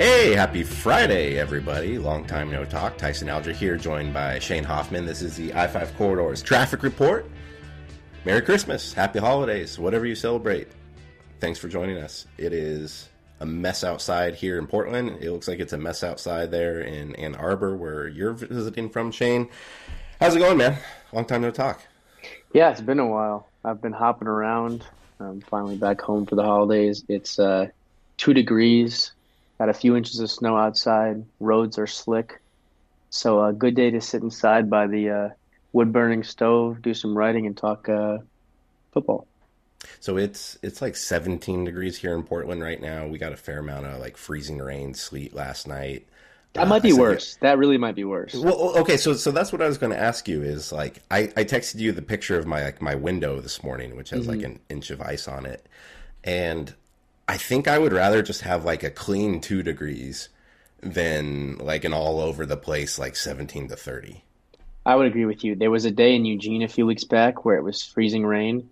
Hey, happy Friday, everybody. Long time no talk. Tyson Alger here, joined by Shane Hoffmann. This is the I 5 Corridors Traffic Report. Merry Christmas, Happy Holidays, whatever you celebrate. Thanks for joining us. It is a mess outside here in Portland. It looks like it's a mess outside there in Ann Arbor, where you're visiting from, Shane. How's it going, man? Long time no talk. Yeah, it's been a while. I've been hopping around. I'm finally back home for the holidays. It's uh, two degrees, got a few inches of snow outside. Roads are slick. So a good day to sit inside by the uh, wood burning stove, do some writing, and talk uh, football. So it's it's like 17 degrees here in Portland right now. We got a fair amount of like freezing rain, sleet last night. That might be uh, worse. That really might be worse. Well, okay, so so that's what I was going to ask you is like I, I texted you the picture of my like my window this morning, which has mm-hmm. like an inch of ice on it, and I think I would rather just have like a clean two degrees than like an all over the place like 17 to 30. I would agree with you. There was a day in Eugene a few weeks back where it was freezing rain,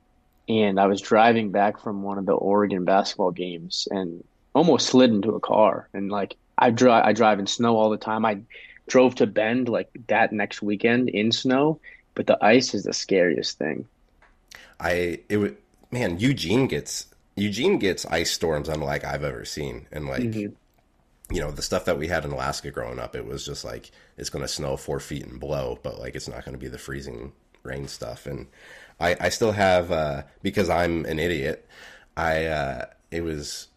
and I was driving back from one of the Oregon basketball games and almost slid into a car and like I drive I drive in snow all the time. I drove to Bend like that next weekend in snow, but the ice is the scariest thing. I it would man Eugene gets Eugene gets ice storms unlike I've ever seen, and like mm-hmm. you know the stuff that we had in Alaska growing up, it was just like it's going to snow four feet and blow, but like it's not going to be the freezing rain stuff. And I I still have uh, because I'm an idiot. I uh, it was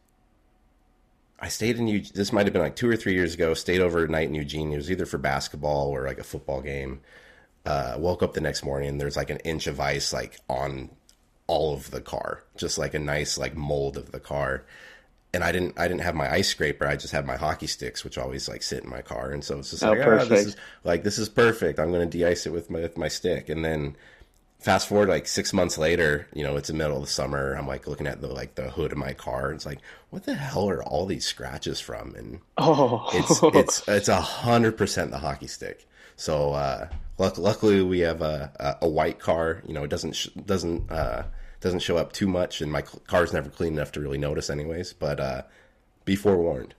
I stayed in Eugene. This might have been like two or three years ago. Stayed overnight in Eugene. It was either for basketball or like a football game. Uh, woke up the next morning. There's like an inch of ice like on all of the car, just like a nice like mold of the car. And I didn't I didn't have my ice scraper. I just had my hockey sticks, which always like sit in my car. And so it's just oh, like, oh, this is like this is perfect. I'm going to de-ice it with my with my stick. And then fast forward like six months later, you know, it's the middle of the summer. I'm like looking at the like the hood of my car. It's like, what the hell are all these scratches from? And oh, it's it's it's a hundred percent the hockey stick. So uh, luck, luckily we have a, a, a white car. You know, it doesn't sh- doesn't uh, doesn't show up too much, and my car's never clean enough to really notice, anyways. But uh, be forewarned.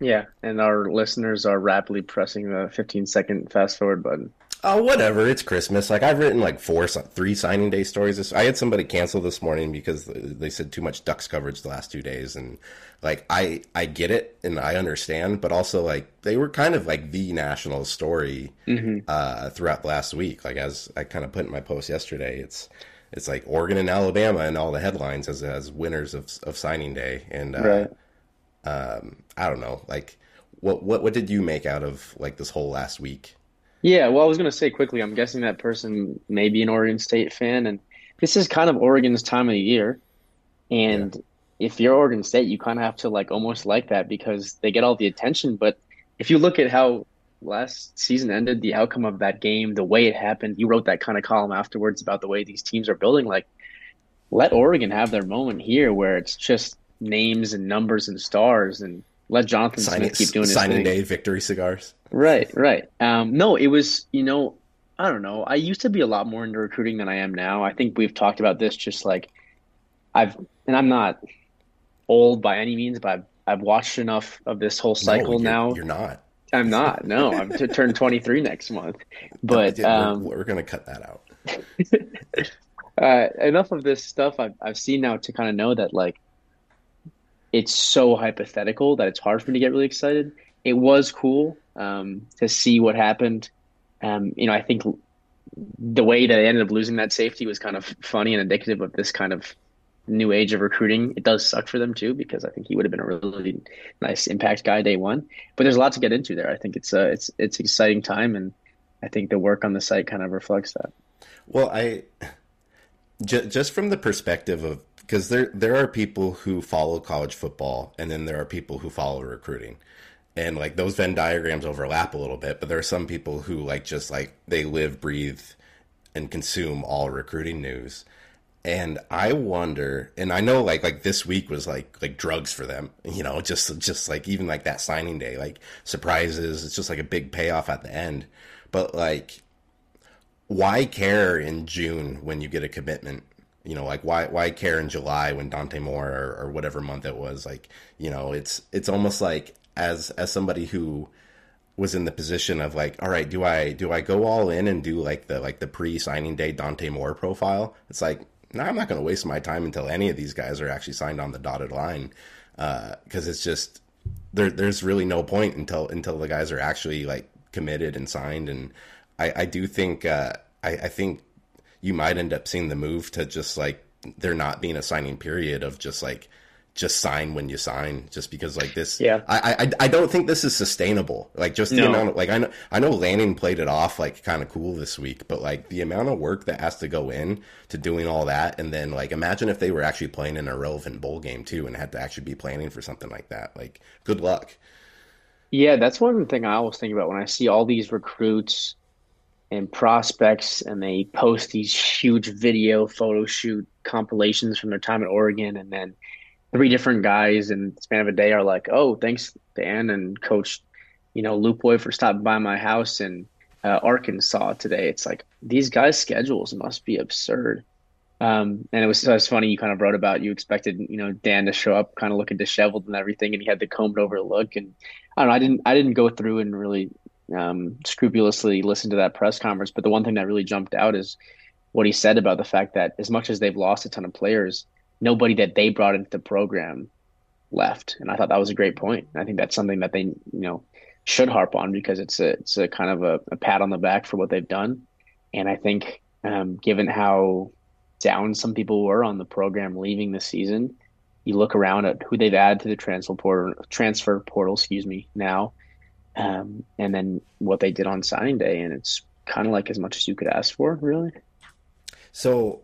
Yeah, and our listeners are rapidly pressing the 15 second fast forward button. Oh, whatever. It's Christmas. Like I've written like four, three signing day stories. This, I had somebody cancel this morning because they said too much Ducks coverage the last two days, and like I, I get it and I understand, but also like they were kind of like the national story mm-hmm. uh, throughout the last week. Like as I kind of put in my post yesterday, it's it's like Oregon and Alabama and all the headlines as as winners of of signing day, and uh, right. um, I don't know, like what what what did you make out of like this whole last week? Yeah, well, I was going to say quickly, I'm guessing that person may be an Oregon State fan, and this is kind of Oregon's time of the year. And yeah. if you're Oregon State, you kind of have to like almost like that because they get all the attention. But if you look at how last season ended, the outcome of that game, the way it happened, you wrote that kind of column afterwards about the way these teams are building. Like, let Oregon have their moment here where it's just names and numbers and stars and let Jonathan signing, Smith keep doing his signing day victory cigars. Right, right. Um, no, it was you know I don't know. I used to be a lot more into recruiting than I am now. I think we've talked about this. Just like I've and I'm not old by any means, but I've, I've watched enough of this whole cycle no, you're, now. You're not. I'm not. No, I'm to turn 23 next month. But um, we're, we're going to cut that out. uh, enough of this stuff I've I've seen now to kind of know that like it's so hypothetical that it's hard for me to get really excited. It was cool um, to see what happened. Um, you know, I think the way that they ended up losing that safety was kind of funny and indicative of this kind of new age of recruiting. It does suck for them too because I think he would have been a really nice impact guy day one. But there's a lot to get into there. I think it's a it's it's exciting time, and I think the work on the site kind of reflects that. Well, I just from the perspective of because there there are people who follow college football and then there are people who follow recruiting and like those venn diagrams overlap a little bit but there are some people who like just like they live breathe and consume all recruiting news and i wonder and i know like like this week was like like drugs for them you know just just like even like that signing day like surprises it's just like a big payoff at the end but like why care in june when you get a commitment you know, like why why care in July when Dante Moore or, or, whatever month it was? Like, you know, it's it's almost like as as somebody who was in the position of like, all right, do I do I go all in and do like the like the pre signing day Dante Moore profile? It's like, no, I'm not going to waste my time until any of these guys are actually signed on the dotted line, because uh, it's just there. There's really no point until until the guys are actually like committed and signed. And I, I do think uh, I, I think you might end up seeing the move to just like there not being a signing period of just like just sign when you sign just because like this yeah. I, I i don't think this is sustainable. Like just the no. amount of like i know i know lanning played it off like kind of cool this week but like the amount of work that has to go in to doing all that and then like imagine if they were actually playing in a relevant bowl game too and had to actually be planning for something like that. Like good luck. Yeah that's one thing i always think about when i see all these recruits and prospects and they post these huge video photo shoot compilations from their time at oregon and then three different guys in the span of a day are like, "Oh, thanks, Dan and Coach, you know, Lupoi for stopping by my house in uh, Arkansas today." It's like these guys' schedules must be absurd. Um, and it was, it was funny. You kind of wrote about you expected, you know, Dan to show up kind of looking disheveled and everything, and he had the combed over look. And I don't know, I didn't, I didn't go through and really um, scrupulously listen to that press conference. But the one thing that really jumped out is what he said about the fact that as much as they've lost a ton of players, nobody that they brought into the program left. And I thought that was a great point. I think that's something that they, you know, should harp on because it's a it's a kind of a, a pat on the back for what they've done. And I think um, given how down some people were on the program leaving the season, you look around at who they've added to the transfer portal, transfer portal, excuse me, now, um, and then what they did on signing day, and it's kind of like as much as you could ask for, really. So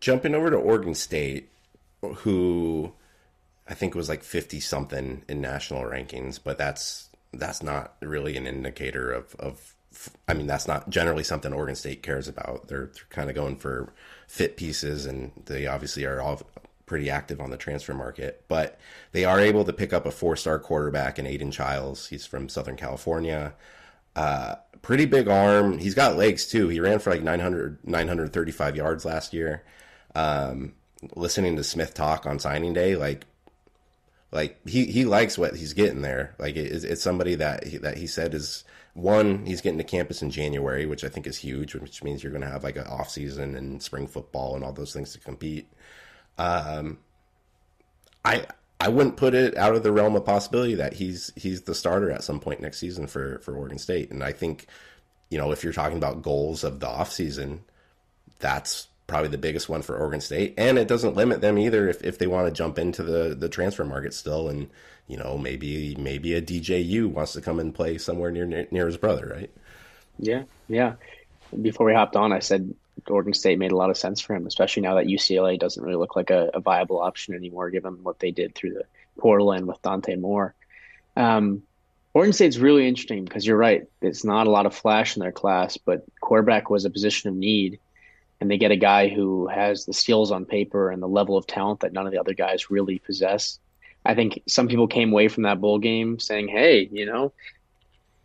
jumping over to Oregon State, who I think was like fifty something in national rankings, but that's that's not really an indicator of of. I mean, that's not generally something Oregon State cares about. They're, they're kind of going for fit pieces, and they obviously are all pretty active on the transfer market. But they are able to pick up a four star quarterback in Aidan Chiles. He's from Southern California. Uh, pretty big arm. He's got legs too. He ran for like 900, 935 yards last year um, listening to Smith talk on signing day, like like he, he likes what he's getting there. Like it, it's somebody that he, that he said is one he's getting to campus in January, which I think is huge, which means you're going to have like an off season and spring football and all those things to compete. Um, I I wouldn't put it out of the realm of possibility that he's he's the starter at some point next season for for Oregon State, and I think you know if you're talking about goals of the off season, that's probably the biggest one for Oregon State, and it doesn't limit them either if, if they want to jump into the, the transfer market still, and you know maybe maybe a DJU wants to come and play somewhere near near, near his brother, right? Yeah, yeah. Before we hopped on, I said Oregon State made a lot of sense for him, especially now that UCLA doesn't really look like a, a viable option anymore, given what they did through the portal and with Dante Moore. Um, Oregon State's really interesting because you're right; it's not a lot of flash in their class, but quarterback was a position of need and they get a guy who has the skills on paper and the level of talent that none of the other guys really possess. I think some people came away from that bowl game saying, "Hey, you know,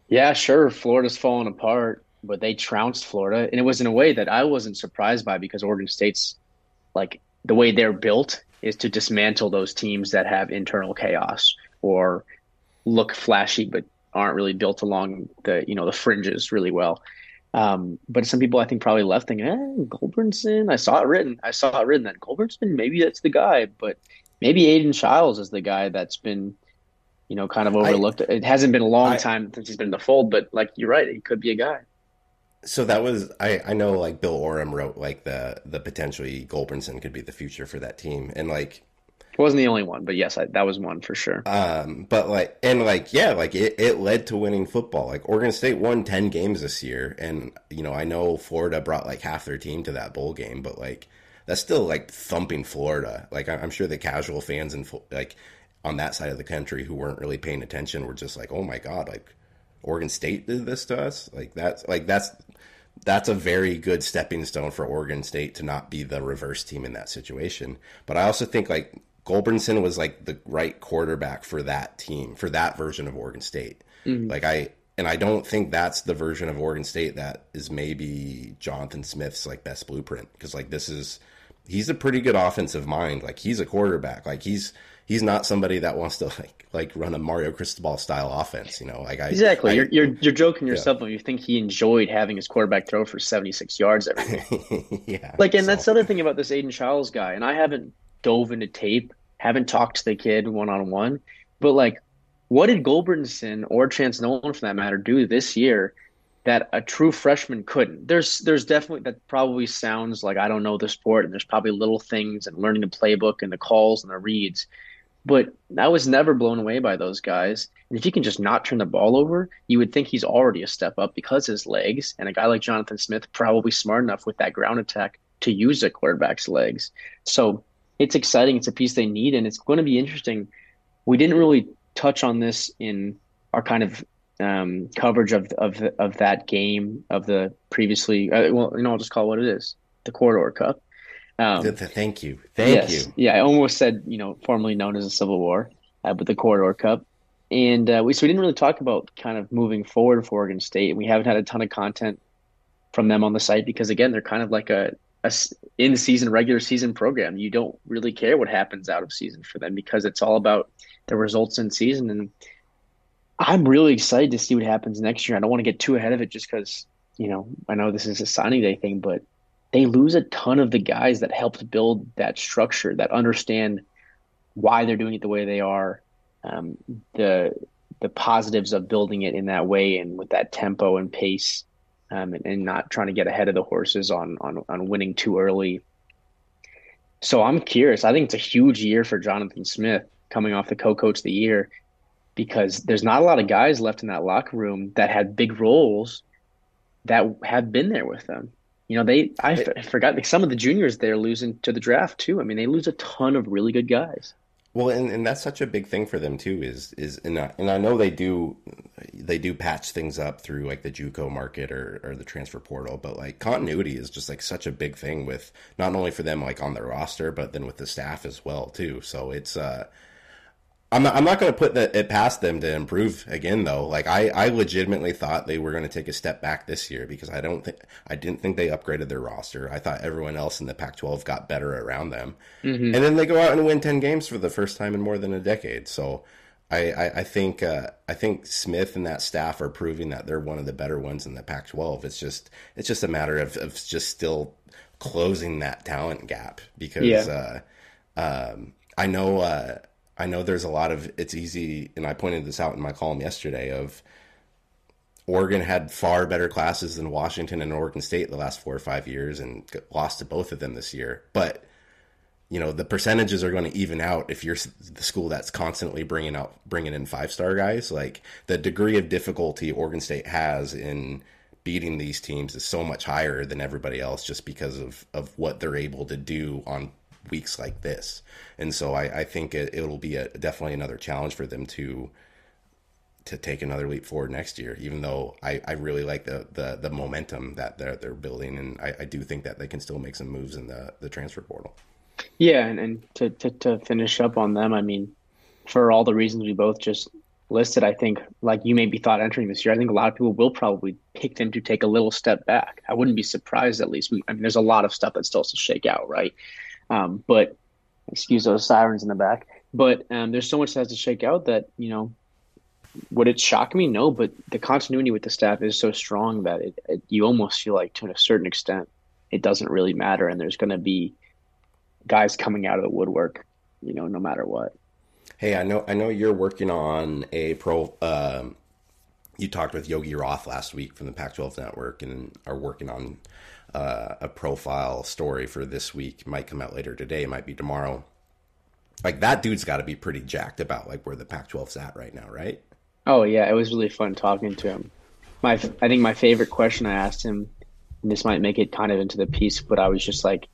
yeah, sure, Florida's falling apart, but they trounced Florida, and it was in a way that I wasn't surprised by because Oregon State's like the way they're built is to dismantle those teams that have internal chaos or look flashy but aren't really built along the you know the fringes really well. Um, but some people I think probably left thinking, eh, Gulbranson. I saw it written. I saw it written that Gulbranson, maybe that's the guy, but maybe Aidan Chiles is the guy that's been, you know, kind of overlooked. I, it hasn't been a long I, time since he's been in the fold, but like you're right, he could be a guy. So that was I, I know like Bill Oram wrote like the the potentially Gulbranson could be the future for that team. And like it wasn't the only one, but yes, I, that was one for sure. Um, but like, and like, yeah, like it, it led to winning football. Like Oregon State won 10 games this year. And, you know, I know Florida brought like half their team to that bowl game, but like, that's still like thumping Florida. Like, I'm sure the casual fans and like on that side of the country who weren't really paying attention were just like, oh my God, like Oregon State did this to us. Like, that's like, that's, that's a very good stepping stone for Oregon State to not be the reverse team in that situation. But I also think like Gulbranson was like the right quarterback for that team, for that version of Oregon State. Mm-hmm. Like I and I don't think that's the version of Oregon State that is maybe Jonathan Smith's like best blueprint because like this is he's a pretty good offensive mind. Like he's a quarterback. Like he's he's not somebody that wants to like like run a Mario Cristobal style offense. You know, like I exactly. I, you're, you're you're joking yourself yeah. when you think he enjoyed having his quarterback throw for 76 yards every day. yeah. Like, and so. that's the other thing about this Aidan Chiles guy. And I haven't dove into tape, haven't talked to the kid one on one, but like, what did Gulbranson or Chance Nolan, for that matter, do this year that a true freshman couldn't. There's there's definitely that probably sounds like I don't know the sport and there's probably little things and learning the playbook and the calls and the reads. But I was never blown away by those guys. And if he can just not turn the ball over, you would think he's already a step up because his legs and a guy like Jonathan Smith probably smart enough with that ground attack to use a quarterback's legs. So it's exciting. It's a piece they need and it's going to be interesting. We didn't really touch on this in our kind of um, coverage of of of that game of the previously. Uh, well, you know, I'll just call it what it is: the Corridor Cup. Um, Thank you, thank yes, you. Yeah, I almost said you know formerly known as the Civil War, uh, but the Corridor Cup. And uh, we so we didn't really talk about kind of moving forward for Oregon State. We haven't had a ton of content from them on the site because again, they're kind of like a, a in season regular season program. You don't really care what happens out of season for them because it's all about the results in season and I'm really excited to see what happens next year. I don't want to get too ahead of it just because, you know, I know this is a signing day thing, but they lose a ton of the guys that helped build that structure, that understand why they're doing it the way they are, um, the the positives of building it in that way and with that tempo and pace, um, and, and, not trying to get ahead of the horses on on on winning too early. So I'm curious. I think it's a huge year for Jonathan Smith coming off the co-coach of the year because there's not a lot of guys left in that locker room that had big roles that have been there with them. You know, they I forgot like some of the juniors they're losing to the draft too. I mean, they lose a ton of really good guys. Well, and, and that's such a big thing for them too. Is is and I, and I know they do they do patch things up through like the JUCO market or or the transfer portal, but like continuity is just like such a big thing with not only for them like on their roster, but then with the staff as well too. So it's uh I'm not, I'm not going to put the, it past them to improve again, though. Like I, I legitimately thought they were going to take a step back this year because I don't think I didn't think they upgraded their roster. I thought everyone else in the Pac-12 got better around them, mm-hmm. and then they go out and win ten games for the first time in more than a decade. So I, I, I think uh, I think Smith and that staff are proving that they're one of the better ones in the Pac-12. It's just it's just a matter of, of just still closing that talent gap because yeah. uh, um, I know. Uh, I know there's a lot of it's easy, and I pointed this out in my column yesterday of Oregon had far better classes than Washington and Oregon State the last four or five years, and lost to both of them this year. But you know the percentages are going to even out if you're the school that's constantly bringing out bringing in five star guys. Like the degree of difficulty Oregon State has in beating these teams is so much higher than everybody else just because of of what they're able to do on weeks like this. And so I, I think it, will be a, definitely another challenge for them to to take another leap forward next year. Even though I, I really like the, the, the momentum that they're they're building, and I, I do think that they can still make some moves in the, the transfer portal. Yeah, and, and to, to to finish up on them, I mean, for all the reasons we both just listed, I think like you may be thought entering this year, I think a lot of people will probably pick them to take a little step back. I wouldn't be surprised at least. I mean, there's a lot of stuff that still has to shake out, right? Um, but excuse those sirens in the back. But um, there's so much that has to shake out that you know. Would it shock me? No, but the continuity with the staff is so strong that it, it you almost feel like to a certain extent it doesn't really matter, and there's going to be guys coming out of the woodwork, you know, no matter what. Hey, I know I know you're working on a pro. Um, you talked with Yogi Roth last week from the Pac-12 Network, and are working on uh, a profile story for this week. Might come out later today. Might be tomorrow. Like that dude's got to be pretty jacked about like where the Pac-12's at right now, right? Oh yeah, it was really fun talking to him. My I think my favorite question I asked him, and this might make it kind of into the piece, but I was just like,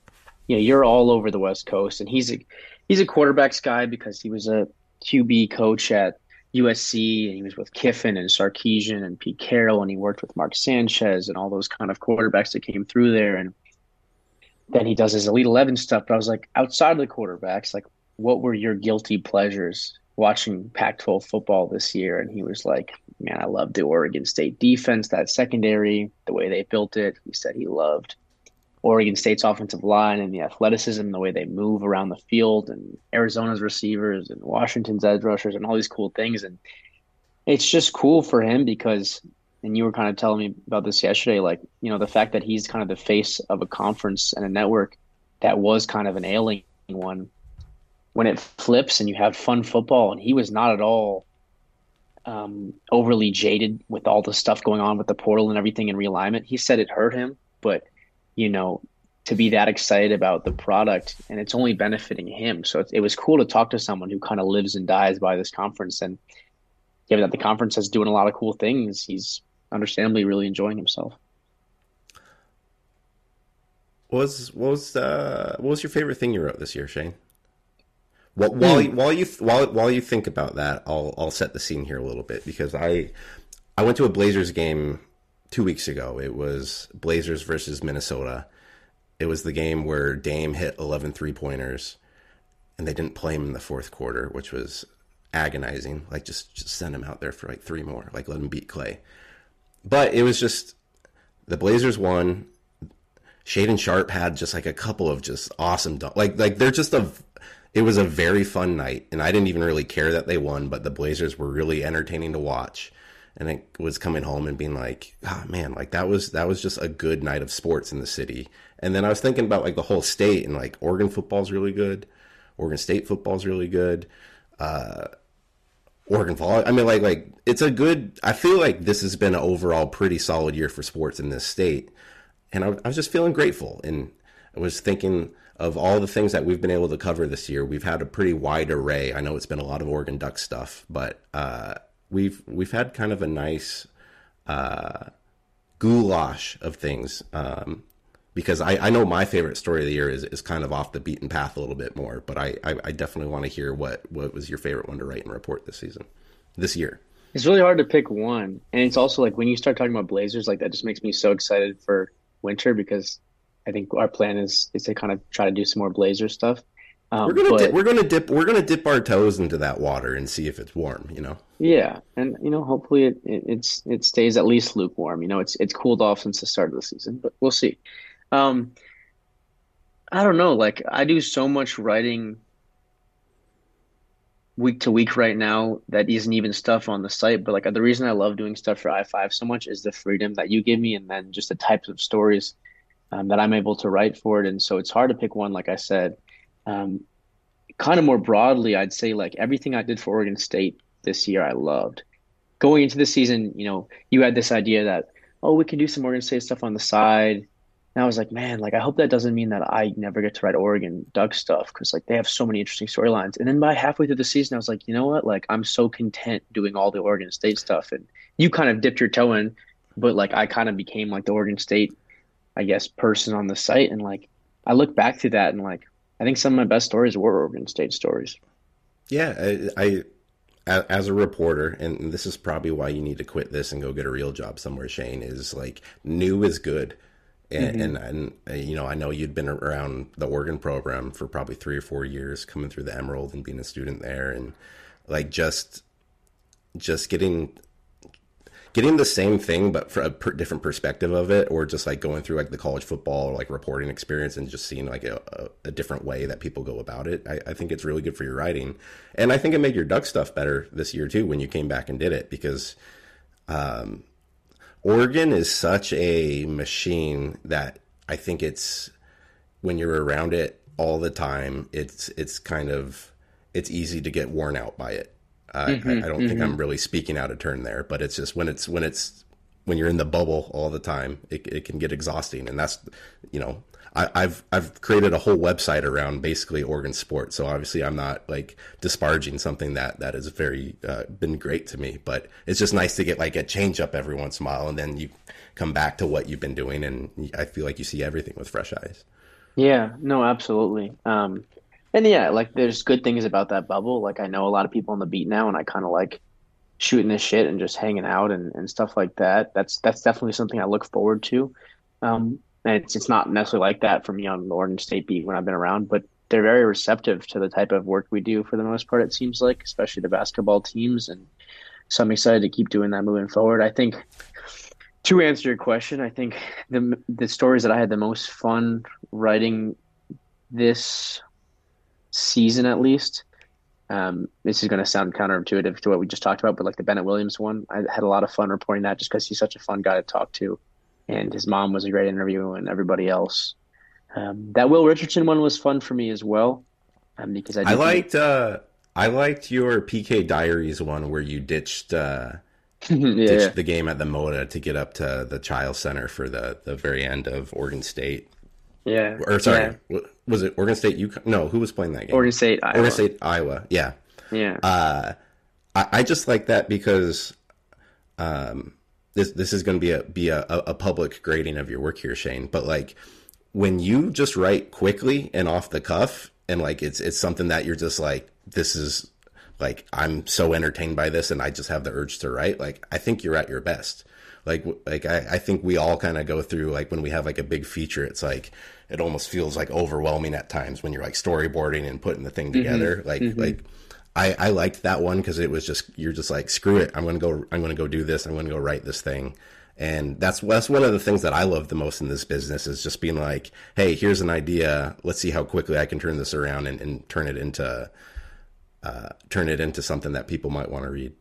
you know, you're all over the West Coast, and he's a he's a quarterbacks guy because he was a QB coach at USC and he was with Kiffin and Sarkisian and Pete Carroll and he worked with Mark Sanchez and all those kind of quarterbacks that came through there and then he does his Elite Eleven stuff. But I was like, outside of the quarterbacks, like what were your guilty pleasures watching Pac-12 football this year? And he was like, man, I loved the Oregon State defense, that secondary, the way they built it. He said he loved Oregon State's offensive line and the athleticism, the way they move around the field, and Arizona's receivers and Washington's edge rushers, and all these cool things. And it's just cool for him because, and you were kind of telling me about this yesterday, like, you know, the fact that he's kind of the face of a conference and a network that was kind of an ailing one. When it flips and you have fun football, and he was not at all um, overly jaded with all the stuff going on with the portal and everything in realignment. He said it hurt him, but you know, to be that excited about the product and it's only benefiting him. So it, it was cool to talk to someone who kind of lives and dies by this conference. And given that the conference is doing a lot of cool things, he's understandably really enjoying himself. What was what was uh, what was your favorite thing you wrote this year, Shane? Well, while mm. while you while while you think about that, I'll I'll set the scene here a little bit because I I went to a Blazers game two weeks ago. It was Blazers versus Minnesota. It was the game where Dame hit 11 three pointers, and they didn't play him in the fourth quarter, which was agonizing. Like just just send him out there for like three more, like let him beat Klay. But it was just the Blazers won. Shaedon Sharpe had just like a couple of just awesome like like they're just a it was a very fun night, and I didn't even really care that they won, but the Blazers were really entertaining to watch. And it was coming home and being like, oh man, like that was that was just a good night of sports in the city. And then I was thinking about like the whole state and like Oregon football's really good, Oregon State football's really good. Uh, Oregon fall. I mean, like, like it's a good. I feel like this has been an overall pretty solid year for sports in this state, and I, I was just feeling grateful. And I was thinking, of all the things that we've been able to cover this year, we've had a pretty wide array. I know it's been a lot of Oregon Duck stuff, but uh, we've we've had kind of a nice uh, goulash of things. Um, because I, I know my favorite story of the year is, is kind of off the beaten path a little bit more, but I, I, I definitely want to hear what, what was your favorite one to write and report this season, this year. It's really hard to pick one, and it's also like when you start talking about Blazers, like that just makes me so excited for winter because I think our plan is is to kind of try to do some more Blazer stuff. Um, we're gonna but, dip, we're gonna dip we're gonna dip our toes into that water and see if it's warm. You know. Yeah, and you know, hopefully it, it it's it stays at least lukewarm. You know, it's it's cooled off since the start of the season, but we'll see. Um, I don't know. Like I do so much writing week to week right now that isn't even stuff on the site. But like the reason I love doing stuff for I five so much is the freedom that you give me, and then just the types of stories um, that I'm able to write for it. And so it's hard to pick one, like I said. Um, kind of more broadly, I'd say like everything I did for Oregon State this year, I loved. Going into the season, you know, you had this idea that, oh, we can do some Oregon State stuff on the side. And I was like, man, like I hope that doesn't mean that I never get to write Oregon Duck stuff because like they have so many interesting storylines. And then by halfway through the season, I was like, you know what? Like I'm so content doing all the Oregon State stuff. And you kind of dipped your toe in, but like I kind of became like the Oregon State I guess, person on the site. And like, I look back to that and like, I think some of my best stories were Oregon State stories. Yeah, I, I as a reporter, and this is probably why you need to quit this and go get a real job somewhere. Shane is like new is good, and, mm-hmm. and, and uh, you know I know you'd been around the Oregon program for probably three or four years, coming through the Emerald and being a student there, and like just just getting getting the same thing but for a per- different perspective of it or just like going through like the college football or like reporting experience and just seeing like a, a, a different way that people go about it I, I, think it's really good for your writing. And i think it made your duck stuff better this year too when you came back and did it because um, oregon is such a machine that i think it's when you're around it all the time it's it's kind of it's easy to get worn out by it mm-hmm, I, I, don't mm-hmm. think I'm really speaking out of turn there, but it's just when it's when it's when you're in the bubble all the time, it, it can get exhausting, and that's you know I, have I've created a whole website around basically Oregon sports. So obviously, I'm not like disparaging something that that has very uh, been great to me. But it's just nice to get like a change up every once in a while, and then you come back to what you've been doing, and I feel like you see everything with fresh eyes. Yeah, no, absolutely. Um, and yeah, like there's good things about that bubble. Like I know a lot of people on the beat now, and I kind of like shooting this shit and just hanging out and, and stuff like that. That's that's definitely something I look forward to. Um, and it's it's not necessarily like that for me on the Oregon State beat when I've been around, but they're very receptive to the type of work we do for the most part. It seems like, especially the basketball teams, and so I'm excited to keep doing that moving forward. I think to answer your question, I think the the stories that I had the most fun writing this season, at least. Um, this is going to sound counterintuitive to what we just talked about, but like the Bennett Williams one, I had a lot of fun reporting that just because he's such a fun guy to talk to, and his mom was a great interview, and everybody else. Um, that Will Richardson one was fun for me as well, um, because I, I liked uh, I liked your PK Diaries one where you ditched. Uh yeah, ditched yeah. the game at the Moda to get up to the Chiles Center for the the very end of Oregon State. Yeah. Or sorry, yeah. was it Oregon State? You no, who was playing that game? Oregon State, Iowa. Oregon State, Iowa. Yeah. Yeah. Uh, I, I just like that because, um, this this is going to be a be a, a public grading of your work here, Shane. But like when you just write quickly and off the cuff, and like it's it's something that you're just like this is like I'm so entertained by this and I just have the urge to write, like I think you're at your best. Like like I, I think we all kind of go through like when we have like a big feature, it's like it almost feels like overwhelming at times when you're like storyboarding and putting the thing mm-hmm. together. Mm-hmm. Like mm-hmm. like I, I liked that one because it was just you're just like screw it I'm gonna go I'm gonna go do this I'm gonna go write this thing and that's that's one of the things that I love the most in this business is just being like hey here's an idea let's see how quickly I can turn this around and, and turn it into uh, turn it into something that people might want to read.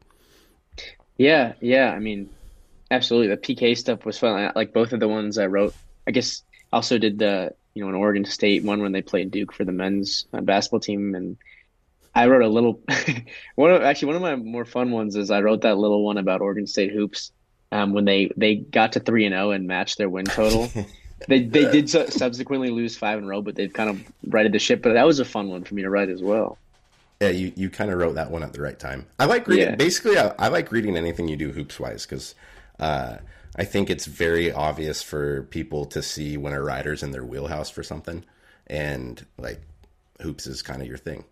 Yeah, yeah. I mean, absolutely. The PK stuff was fun. Like both of the ones I wrote. I guess also did the you know an Oregon State one when they played Duke for the men's uh, basketball team, and I wrote a little. one of actually one of my more fun ones is I wrote that little one about Oregon State hoops um, when they they got to three and zero oh and matched their win total. they they did subsequently lose five in a row, but they've kind of righted the ship. But that was a fun one for me to write as well. Yeah, you, you kind of wrote that one at the right time. I like reading. Yeah. Basically, I, I, like reading anything you do hoops wise because uh, I think it's very obvious for people to see when a writer's in their wheelhouse for something, and like hoops is kind of your thing.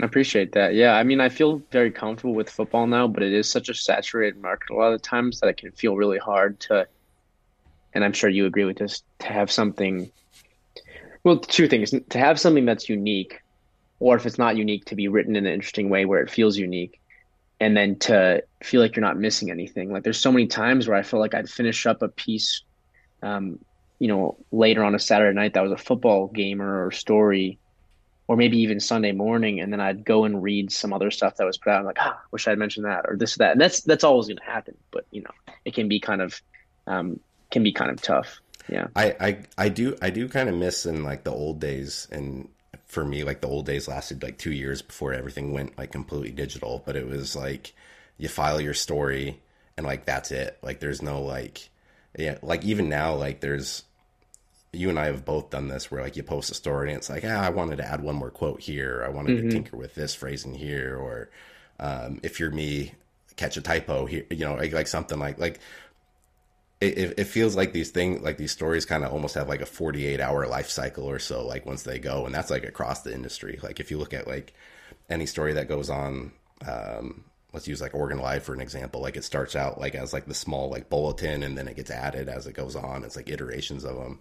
I appreciate that. Yeah, I mean, I feel very comfortable with football now, but it is such a saturated market a lot of times that it can feel really hard to. And I'm sure you agree with this to have something. Well, two things: to have something that's unique or if it's not unique to be written in an interesting way where it feels unique and then to feel like you're not missing anything. Like there's so many times where i feel like i'd finish up a piece um, you know later on a saturday night that was a football game or story or maybe even sunday morning and then i'd go and read some other stuff that was put out. I'm like ah wish i'd mentioned that or this or that. And that's that's always going to happen but you know it can be kind of um, can be kind of tough. Yeah. I, I i do i do kind of miss in like the old days and for me like the old days lasted like two years before everything went like completely digital but it was like you file your story and like that's it like there's no like yeah like even now like there's you and I have both done this where like you post a story and it's like ah I wanted to add one more quote here I wanted mm-hmm. to tinker with this phrase in here or um, if you're me catch a typo here you know like, like something like like it, it feels like these things like these stories kind of almost have like a 48 hour life cycle or so like once they go and that's like across the industry. Like if you look at like any story that goes on um, let's use like Oregon Live for an example like it starts out like as like the small like bulletin and then it gets added as it goes on. It's like iterations of them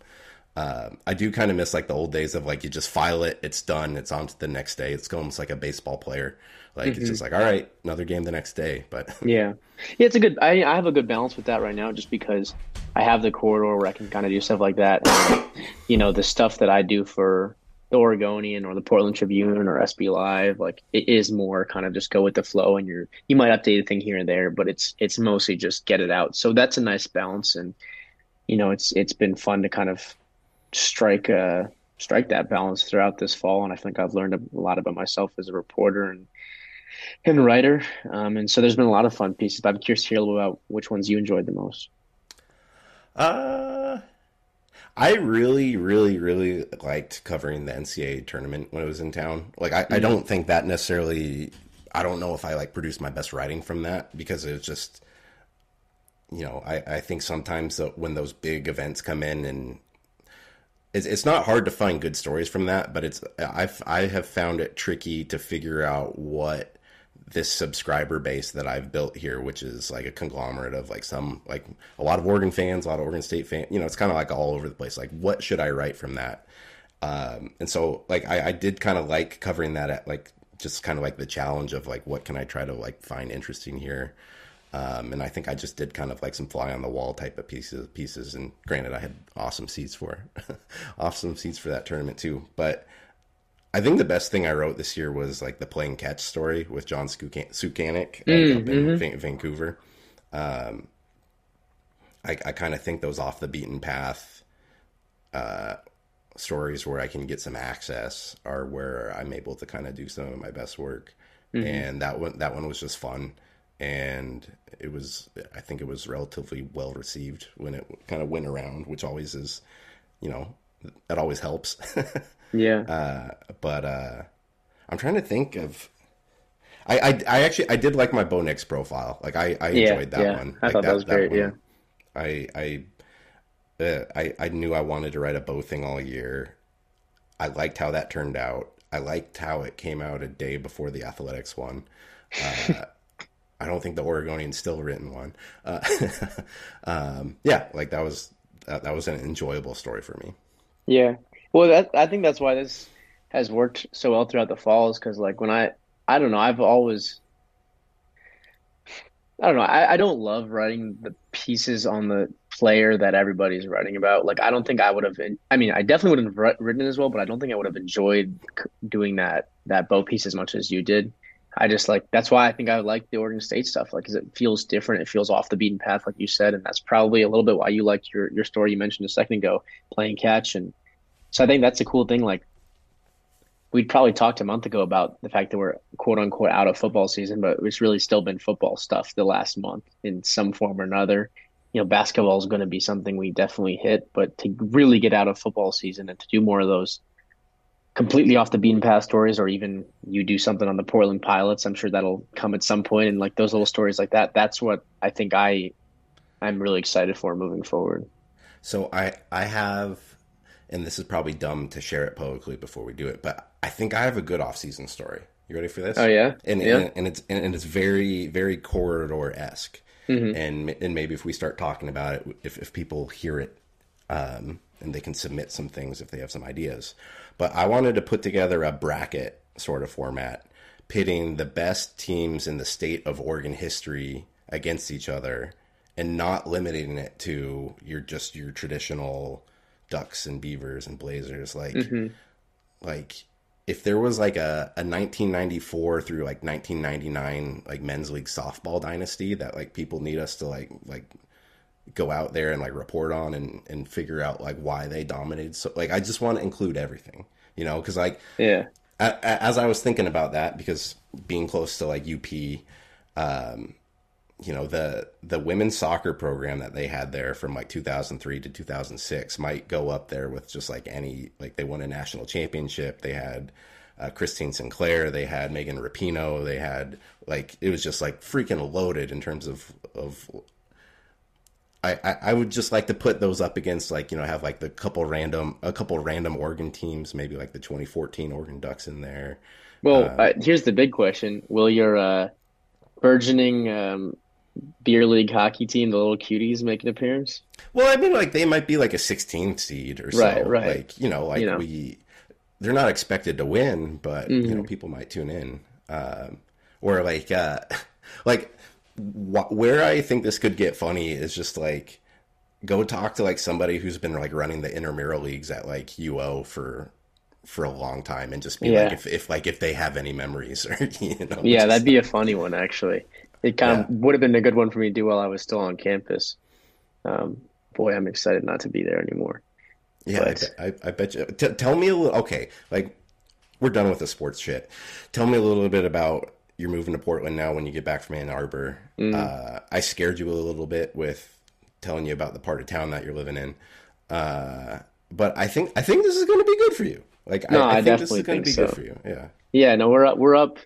uh, I do kind of miss like the old days of like you just file it, it's done, it's on to the next day. It's almost like a baseball player. Like mm-hmm. it's just like, all right, another game the next day. But yeah, yeah, it's a good. I, I have a good balance with that right now, just because I have the corridor where I can kind of do stuff like that. And, you know, the stuff that I do for the Oregonian or the Portland Tribune or SB Live, like it is more kind of just go with the flow, and you're you might update a thing here and there, but it's it's mostly just get it out. So that's a nice balance, and you know, it's it's been fun to kind of strike uh strike that balance throughout this fall, and I think I've learned a lot about myself as a reporter and and writer. Um, and so there's been a lot of fun pieces. But I'm curious to hear a little about which ones you enjoyed the most. Uh, I really, really, really liked covering the NCAA tournament when it was in town. Like, I, mm-hmm. I don't think that necessarily. I don't know if I like produced my best writing from that because it was just, you know, I, I think sometimes when those big events come in and it's, it's not hard to find good stories from that, but it's I've I have found it tricky to figure out what this subscriber base that I've built here, which is like a conglomerate of like some like a lot of Oregon fans, a lot of Oregon State fans. You know, it's kind of like all over the place. Like, what should I write from that? Um, and so like I, I did kind of like covering that at like just kind of like the challenge of like what can I try to like find interesting here. Um, and I think I just did kind of like some fly on the wall type of pieces pieces. And granted, I had awesome seats for awesome seats for that tournament too. But I think the best thing I wrote this year was like the playing catch story with John Sukanic mm, up in mm-hmm. Vancouver. Um, I, I kind of think those off the beaten path uh, stories where I can get some access are where I'm able to kind of do some of my best work. Mm-hmm. And that one, that one was just fun and it was I think it was relatively well received when it kind of went around, which always is, you know, that always helps. yeah. Uh, but uh, I'm trying to think of. I, I, I actually I did like my Bo Nix profile. Like I, I yeah, enjoyed that yeah. one. I like thought that, that was great. One, yeah. I I, uh, I I knew I wanted to write a Bo thing all year. I liked how that turned out. I liked how it came out a day before the athletics one. Uh, I don't think the Oregonian still written one. Uh, um, yeah, like that was that, that was an enjoyable story for me. Yeah, well, that, I think that's why this has worked so well throughout the falls because, like, when I I don't know, I've always I don't know, I, I don't love writing the pieces on the player that everybody's writing about. Like, I don't think I would have. I mean, I definitely would have written as well, but I don't think I would have enjoyed doing that that Bo piece as much as you did. I just like that's why I think I like the Oregon State stuff, like because it feels different. It feels off the beaten path, like you said, and that's probably a little bit why you liked your your story you mentioned a second ago, playing catch, and so I think that's a cool thing. Like we'd probably talked a month ago about the fact that we're quote unquote out of football season, but it's really still been football stuff the last month in some form or another. You know, basketball is going to be something we definitely hit, but to really get out of football season and to do more of those completely off the beaten path stories or even you do something on the Portland Pilots. I'm sure that'll come at some point and like those little stories like that. That's what I think I I'm really excited for moving forward. So I I have and this is probably dumb to share it publicly before we do it, but I think I have a good off-season story. You ready for this? Oh yeah, and yeah. and, and it's and it's very very corridor esque, mm-hmm. and and maybe if we start talking about it, if if people hear it, um, and they can submit some things if they have some ideas. But I wanted to put together a bracket sort of format, pitting the best teams in the state of Oregon history against each other and not limiting it to your just your traditional ducks and beavers and blazers like mm-hmm. like if there was like a, a 1994 through like 1999 like men's league softball dynasty that like people need us to like like go out there and like report on and and figure out like why they dominated. So like I just want to include everything, you know, because like yeah, as I was thinking about that, because being close to like UP, um, you know the the women's soccer program that they had there from like 2003 to 2006 might go up there with just like any like they won a national championship. They had. Uh, Christine Sinclair, they had Megan Rapinoe, they had like it was just like freaking loaded in terms of of I, I, would just like to put those up against like you know have like the couple random a couple random Oregon teams maybe like the 2014 Oregon Ducks in there. Well, uh, uh, here's the big question: Will your uh, burgeoning um, beer league hockey team, the little cuties, make an appearance? Well, I mean, like they might be like a 16 seed or so. Right, right. Like you know, like you know. we they're not expected to win, but mm-hmm. you know, people might tune in. Um, or like uh, like wh- where I think this could get funny is just like go talk to like somebody who's been like running the intramural leagues at like UO for for a long time and just be yeah. like if, if like if they have any memories or you know yeah that'd be a funny one actually it kind yeah. of would have been a good one for me to do while i was still on campus um, boy i'm excited not to be there anymore yeah but... I, I, I, bet you T- tell me a little okay like we're done with the sports shit tell me a little bit about you're moving to Portland now when you get back from Ann Arbor. Mm. Uh, I scared you a little bit with telling you about the part of town that you're living in. Uh, but I think I think this is going to be good for you. Like no, I, I, I think this is going to be so. good for you. Yeah. Yeah. No, we're up. We're up.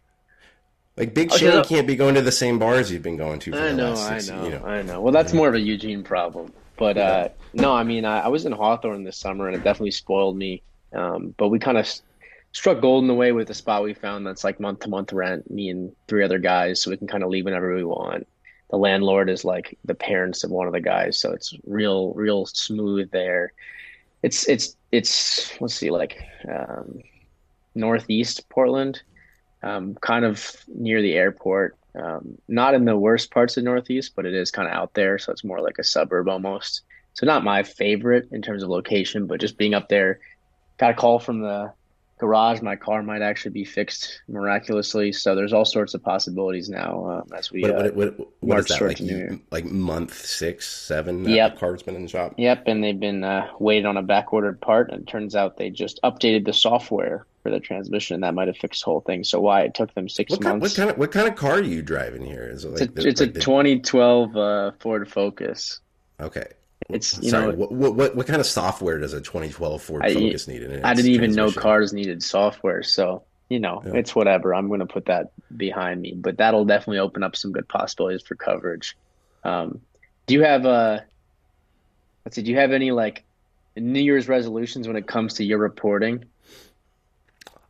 Like Big Shane okay, can't be going to the same bars you've been going to. For I know. Six, I know, you know. I know. Well, that's more of a Eugene problem. But yeah. uh, no, I mean, I, I, was in Hawthorne this summer, and it definitely spoiled me. Um, but we kind of struck gold in the way with the spot we found that's like month to month rent, me and three other guys, so we can kind of leave whenever we want. The landlord is like the parents of one of the guys, so it's real, real smooth there. It's it's it's let's see, like um, northeast Portland, um, kind of near the airport. Um, not in the worst parts of Northeast, but it is kind of out there, so it's more like a suburb almost. So not my favorite in terms of location, but just being up there. Got a call from the garage. My car might actually be fixed miraculously. So there's all sorts of possibilities now um, as we. What, what, what, what is that like? You, like month six, seven? Yep. The car's been in the shop. Yep, and they've been uh, waiting on a back ordered part, and it turns out they just updated the software for the transmission, and that might have fixed the whole thing. So why it took them six what months? Kind, what kind of what kind of car are you driving here? Is it like it's a, the, it's like a the... 2012 uh, Ford Focus. Okay. It's you Sorry, know what, what what kind of software does a 2012 Ford I, Focus need in? I didn't even know cars needed software, so you know yeah. it's whatever. I'm going to put that behind me, but that'll definitely open up some good possibilities for coverage. Um, do you have uh let's see, do you have any like New Year's resolutions when it comes to your reporting?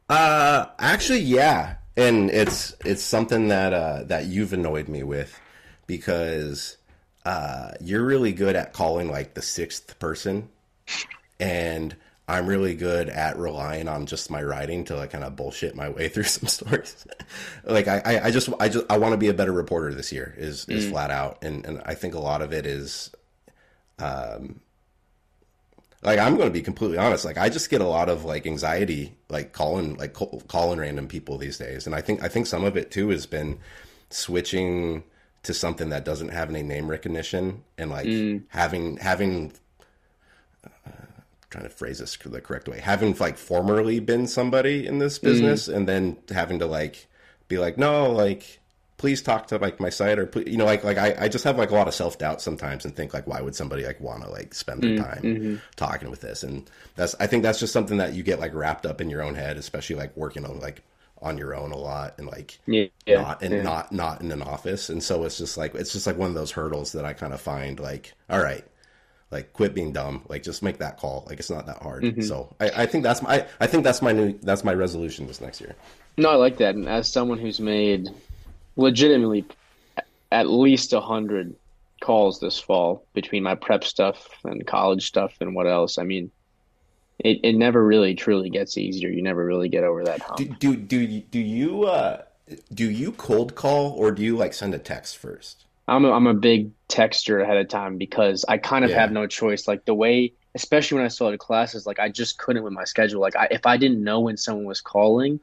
Uh, actually, yeah, and it's it's something that uh that you've annoyed me with because uh, you're really good at calling like the sixth person, and I'm really good at relying on just my writing to like kind of bullshit my way through some stories. like I, I, just I just I want to be a better reporter this year is is mm. flat out, and and I think a lot of it is, um, like I'm going to be completely honest. Like I just get a lot of like anxiety, like calling like calling random people these days, and I think I think some of it too has been switching to something that doesn't have any name recognition and like mm. having having uh, trying to phrase this the correct way having like formerly been somebody in this business mm. and then having to like be like no like please talk to like my site or you know like like I, I just have like a lot of self-doubt sometimes and think like why would somebody like want to like spend their mm, time mm-hmm. talking with this and that's i think that's just something that you get like wrapped up in your own head especially like working on like on your own a lot and like yeah, not and yeah. not not in an office. And so it's just like it's just like one of those hurdles that i kind of find like all right like quit being dumb. Like just make that call. Like it's not that hard. Mm-hmm. so I, I think that's my i think that's my new that's my resolution this next year. No i like that. And as someone who's made legitimately at least a hundred calls this fall between my prep stuff and college stuff and what else i mean it, it never really truly gets easier. You never really get over that hump. Do do do you, do you uh do you cold call or do you like send a text first? I'm a, I'm a big texter ahead of time because I kind of yeah. have no choice. Like the way, especially when I started classes, like I just couldn't with my schedule. Like I, if I didn't know when someone was calling,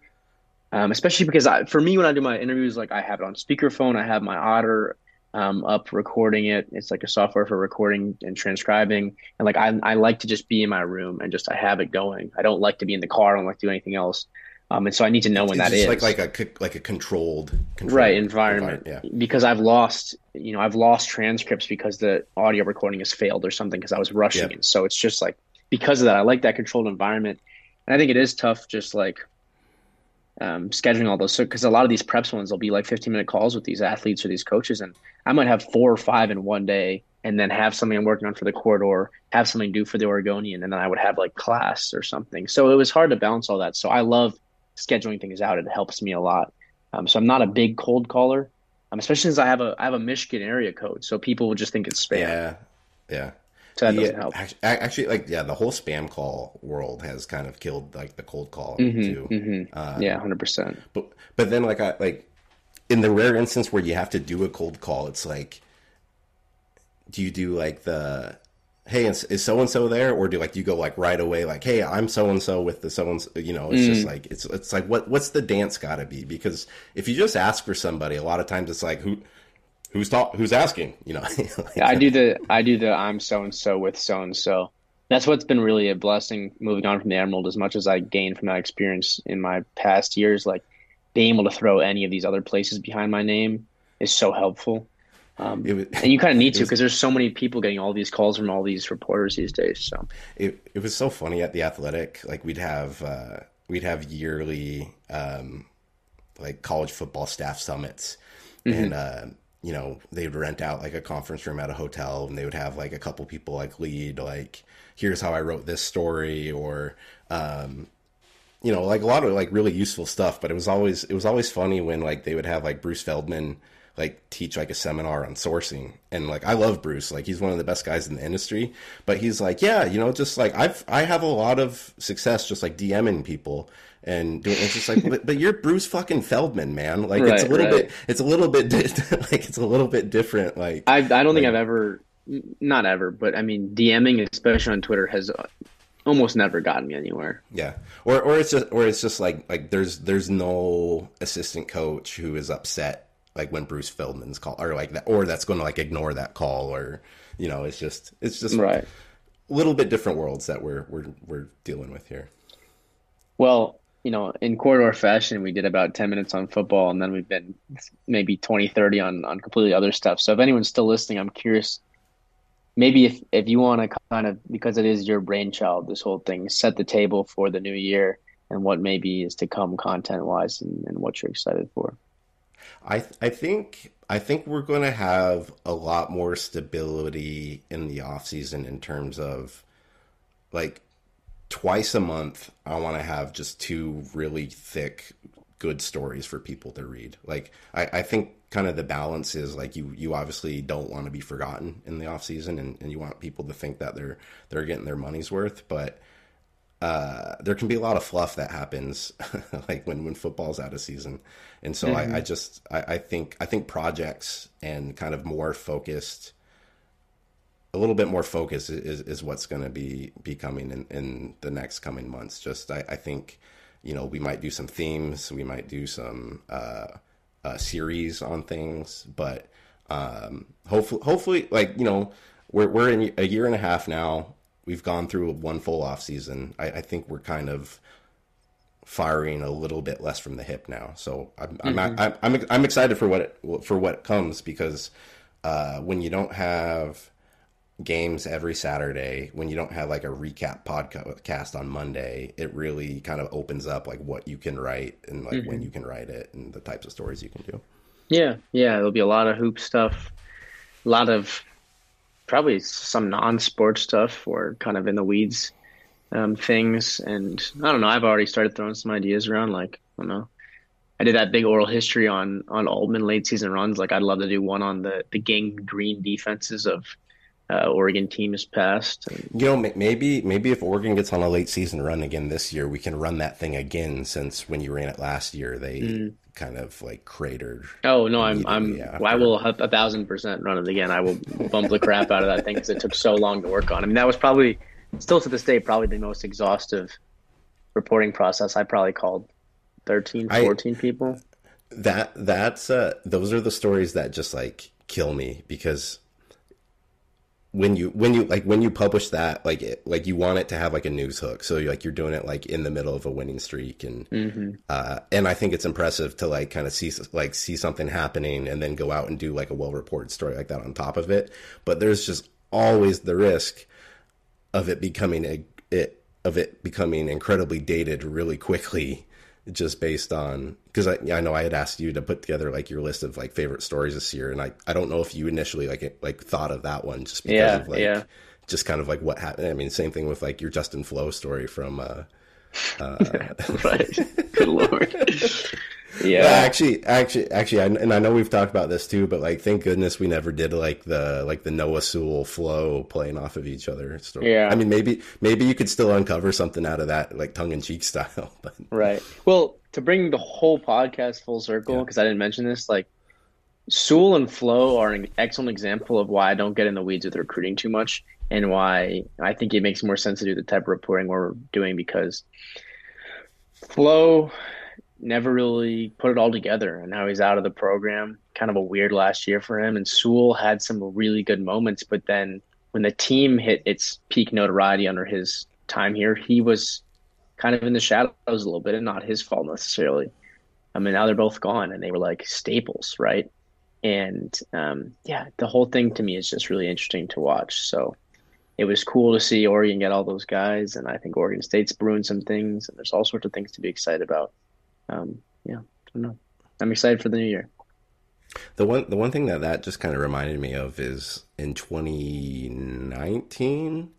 um, especially because I, for me when I do my interviews, like I have it on speakerphone, I have my otter um, up recording it. It's like a software for recording and transcribing. And like I, I like to just be in my room and just I have it going. I don't like to be in the car. I don't like to do anything else. Um, and so I need to know when it's that is. Like like a like a controlled, controlled right environment. environment. Yeah. Because I've lost you know I've lost transcripts because the audio recording has failed or something because I was rushing it. So it's just like because of that I like that controlled environment. And I think it is tough just like um, scheduling all those. So, because a lot of these preps ones will be like 15 minute calls with these athletes or these coaches, and I might have four or five in one day, and then have something I'm working on for the corridor, have something due for the Oregonian, and then I would have like class or something. So it was hard to balance all that. So I love scheduling things out. It helps me a lot. Um, so I'm not a big cold caller, um, especially since I have a I have a Michigan area code, so people will just think it's spam. Yeah, yeah. That doesn't help. Actually, like yeah, the whole spam call world has kind of killed like the cold call mm-hmm, too. Mm-hmm. Uh, yeah, hundred percent. But but then like I like in the rare instance where you have to do a cold call, it's like, do you do like the hey is so and so there or do like you go like right away like hey i'm so and so with the so and so, you know it's mm. just like it's it's like what what's the dance got to be because if you just ask for somebody a lot of times it's like who who's talk who's asking you know? Yeah, i do the i do the i'm so and so with so and so that's what's been really a blessing moving on from the emerald as much as i gained from that experience in my past years like being able to throw any of these other places behind my name is so helpful. Um, was, and you kind of need to because there's so many people getting all these calls from all these reporters these days so. It, it was so funny at the athletic like we'd have uh, we'd have yearly um, like college football staff summits. Mm-hmm. and uh, you know, they would rent out like a conference room at a hotel and they would have like a couple people like lead, like, here's how I wrote this story or, um, you know, like a lot of like really useful stuff, but it was always, it was always funny when like they would have like Bruce Feldman like teach like a seminar on sourcing. And like I love Bruce like he's one of the best guys in the industry but he's like yeah you know just like I've I have a lot of success just like DMing people and doing it's just like but, but, you're Bruce fucking Feldman man like right, it's a little right. bit it's a little bit like it's a little bit different like I I don't like, think I've ever not ever but I mean DMing especially on Twitter has almost never gotten me anywhere. Yeah, or or it's just or it's just like like there's there's no assistant coach who is upset like when Bruce Feldman's call or like that or that's going to like ignore that call or you know it's just it's just right a little bit different worlds that we're we're we're dealing with here. Well, you know, in corridor fashion, we did about 10 minutes on football and then we've been maybe 20, 30 on, on completely other stuff. So if anyone's still listening, I'm curious maybe if, if you want to kind of because it is your brainchild this whole thing set the table for the new year and what maybe is to come content wise and, and what you're excited for i i think i think we're going to have a lot more stability in the off season in terms of like twice a month i want to have just two really thick good stories for people to read like i i think kind of the balance is like you you obviously don't want to be forgotten in the off season and, and you want people to think that they're they're getting their money's worth but uh, there can be a lot of fluff that happens like when when football's out of season and so mm-hmm. I, I, just I, I, think I think projects and kind of more focused a little bit more focus is, is what's going to be be coming in, in the next coming months just I, I think you know we might do some themes we might do some uh, uh, series on things, but um, hopefully, hopefully, like you know, we're we're in a year and a half now. We've gone through one full off season. I, I think we're kind of firing a little bit less from the hip now. So I'm mm-hmm. I'm, I'm, I'm, I'm excited for what it, for what comes because uh, when you don't have games every Saturday, when you don't have like a recap podcast on Monday, it really kind of opens up like what you can write and like mm-hmm. when you can write it and the types of stories you can do. Yeah, yeah, there'll be a lot of hoop stuff, a lot of probably some non-sports stuff or kind of in the weeds um, things. And I don't know, I've already started throwing some ideas around. Like I don't know, I did that big oral history on on Altman late season runs. Like I'd love to do one on the the Gang Green defenses of uh, Oregon team has passed. You know, maybe maybe if Oregon gets on a late season run again this year, we can run that thing again. Since when you ran it last year, they mm. kind of like cratered. Oh no, I'm I'm I will have a thousand percent run it again. I will bump the crap out of that thing because it took so long to work on. I mean, that was probably still to this day probably the most exhaustive reporting process. I probably called 13, 14 I, people. That that's uh those are the stories that just like kill me because when you when you like when you publish that like it, like you want it to have like a news hook so you're, like you're doing it like in the middle of a winning streak and mm-hmm. uh and i think it's impressive to like kind of see like see something happening and then go out and do like a well reported story like that on top of it but there's just always the risk of it becoming a it of it becoming incredibly dated really quickly just based on because I, I know I had asked you to put together like your list of like favorite stories this year, and I, I don't know if you initially like like thought of that one just because yeah, of like yeah. just kind of like what happened. I mean, same thing with like your Justin Flowe story from uh, uh right. Good lord. Yeah, actually, actually, actually, I, and I know we've talked about this too, but like, thank goodness we never did like the like the Noah Sewell Flowe playing off of each other story. Yeah, I mean, maybe maybe you could still uncover something out of that, like tongue in cheek style. But right. Well, to bring the whole podcast full circle, because yeah. I didn't mention this, like Sewell and Flowe are an excellent example of why I don't get in the weeds with recruiting too much, and why I think it makes more sense to do the type of reporting we're doing because Flowe never really put it all together. And now he's out of the program. Kind of a weird last year for him. And Sewell had some really good moments, but then when the team hit its peak notoriety under his time here, he was kind of in the shadows a little bit and not his fault necessarily. I mean, now they're both gone and they were like staples, right? And um, yeah, the whole thing to me is just really interesting to watch. So it was cool to see Oregon get all those guys. And I think Oregon State's brewing some things and there's all sorts of things to be excited about um, yeah, I don't know. I'm excited for the new year. The one the one thing that that just kind of reminded me of is in 2019,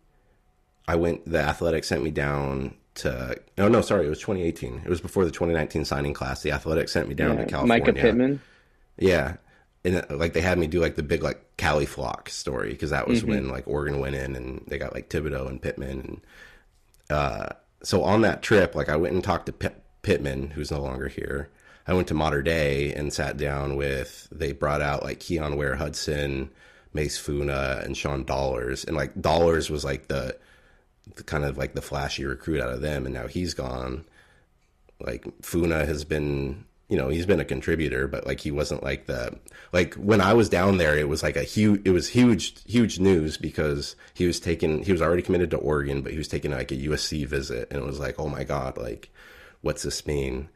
I went. The athletic sent me down to. No, no, sorry, it was 2018. It was before the 2019 signing class. The athletic sent me down yeah, to California. Mycah Pittman. Yeah, and like they had me do like the big like Cali flock story because that was mm-hmm. when like Oregon went in and they got like Thibodeaux and Pittman and uh, so on that trip like I went and talked to P- Pittman who's no longer here. I went to Mater Dei and sat down with they brought out like Keon Ware Hudson, Mase Funa, and Sean Dollars and like Dollars was like the, the kind of like the flashy recruit out of them and now he's gone. Like Funa has been you know he's been a contributor but like he wasn't like the like when i was down there it was like a huge it was huge huge news because he was taking he was already committed to oregon but he was taking like a usc visit and it was like oh my god like what's this mean?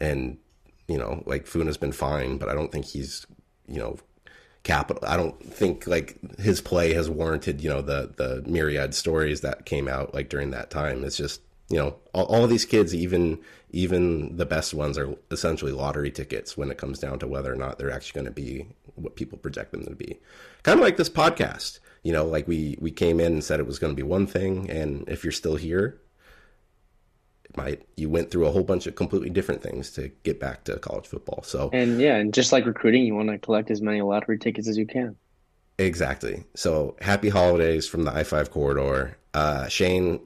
And you know like funa's been fine but i don't think he's you know capital i don't think like his play has warranted you know the the myriad stories that came out like during that time. It's just you know all, all of these kids even even the best ones are essentially lottery tickets when it comes down to whether or not they're actually going to be what people project them to be. Kind of like this podcast you know like we we came in and said it was going to be one thing and if you're still here it might you went through a whole bunch of completely different things to get back to college football so. And yeah and just like recruiting you want to collect as many lottery tickets as you can. Exactly. So happy holidays from the i5 corridor. Uh, shane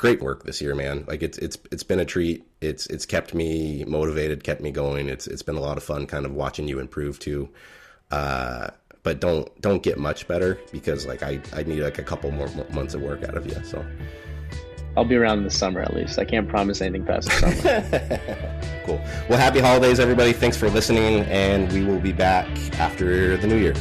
great work this year, man. Like it's it's it's been a treat. It's it's kept me motivated, kept me going. It's it's been a lot of fun, kind of watching you improve too. Uh, but don't don't get much better because like I I need like a couple more months of work out of you. So I'll be around in the summer at least. I can't promise anything past the summer. cool. Well, happy holidays, everybody. Thanks for listening, and we will be back after the new year.